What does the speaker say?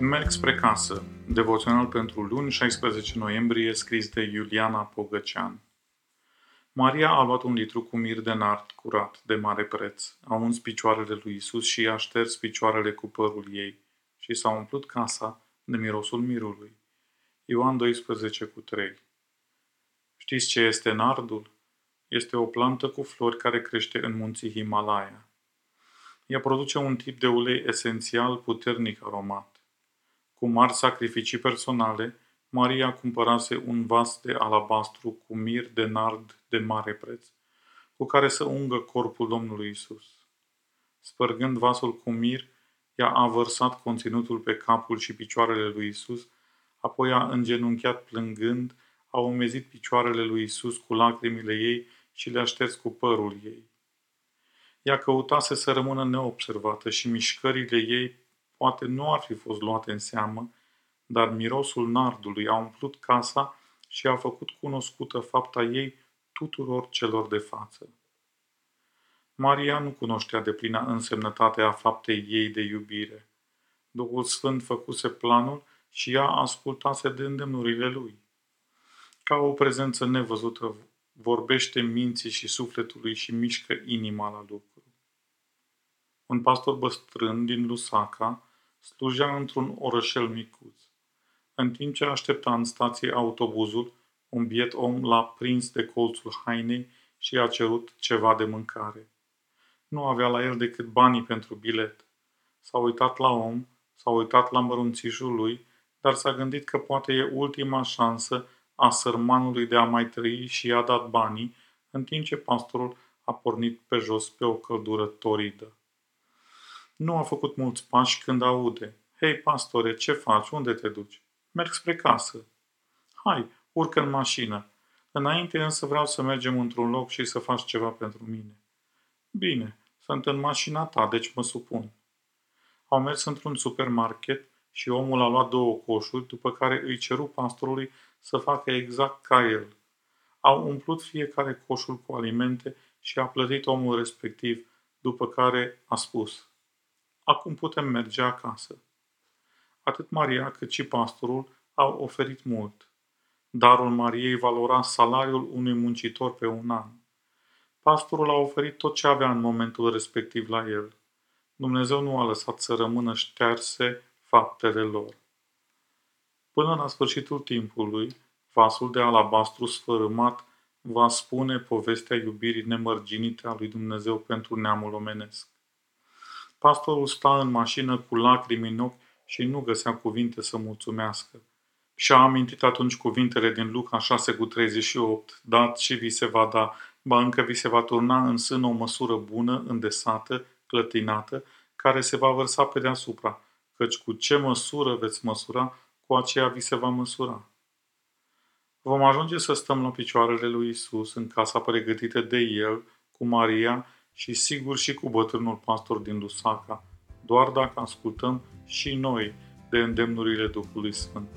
Merg spre casă. Devoțional pentru luni, 16 noiembrie, scris de Iuliana Pogăcean. Maria a luat un litru cu mir de nard curat, de mare preț, a uns picioarele lui Isus și i-a șters picioarele cu părul ei și s-a umplut casa de mirosul mirului. Ioan 12 cu 3 Știți ce este nardul? Este o plantă cu flori care crește în munții Himalaya. Ea produce un tip de ulei esențial puternic aromat. Cu mari sacrificii personale, Maria cumpărase un vas de alabastru cu mir de nard de mare preț, cu care să ungă corpul Domnului Isus. Spărgând vasul cu mir, ea a vărsat conținutul pe capul și picioarele lui Isus, apoi a îngenunchiat plângând, a umezit picioarele lui Isus cu lacrimile ei și le-a șters cu părul ei. Ea căutase să rămână neobservată și mișcările ei poate nu ar fi fost luate în seamă, dar mirosul nardului a umplut casa și a făcut cunoscută fapta ei tuturor celor de față. Maria nu cunoștea de plina însemnătatea faptei ei de iubire. Duhul Sfânt făcuse planul și ea ascultase de îndemnurile lui. Ca o prezență nevăzută, vorbește minții și sufletului și mișcă inima la lucru. Un pastor băstrân din Lusaka slujea într-un orășel micuț. În timp ce aștepta în stație autobuzul, un biet om l-a prins de colțul hainei și i-a cerut ceva de mâncare. Nu avea la el decât banii pentru bilet. S-a uitat la om, s-a uitat la mărunțișul lui, dar s-a gândit că poate e ultima șansă a sărmanului de a mai trăi și i-a dat banii, în timp ce pastorul a pornit pe jos pe o căldură toridă. Nu a făcut mulți pași când aude. Hei, pastore, ce faci? Unde te duci? Merg spre casă. Hai, urcă în mașină. Înainte însă vreau să mergem într-un loc și să faci ceva pentru mine. Bine, sunt în mașina ta, deci mă supun. Au mers într-un supermarket și omul a luat două coșuri, după care îi ceru pastorului să facă exact ca el. Au umplut fiecare coșul cu alimente și a plătit omul respectiv, după care a spus – Acum putem merge acasă. Atât Maria cât și pastorul au oferit mult. Darul Mariei valora salariul unui muncitor pe un an. Pastorul a oferit tot ce avea în momentul respectiv la el. Dumnezeu nu a lăsat să rămână șterse faptele lor. Până la sfârșitul timpului, vasul de alabastru sfărâmat va spune povestea iubirii nemărginite a lui Dumnezeu pentru neamul omenesc. Pastorul sta în mașină cu lacrimi în ochi și nu găsea cuvinte să mulțumească. Și-a amintit atunci cuvintele din Luca 6 cu 38, dat și vi se va da, ba încă vi se va turna în sân o măsură bună, îndesată, clătinată, care se va vărsa pe deasupra, căci cu ce măsură veți măsura, cu aceea vi se va măsura. Vom ajunge să stăm la picioarele lui Isus în casa pregătită de El, cu Maria și sigur și cu bătrânul pastor din Lusaka, doar dacă ascultăm și noi de îndemnurile Duhului Sfânt.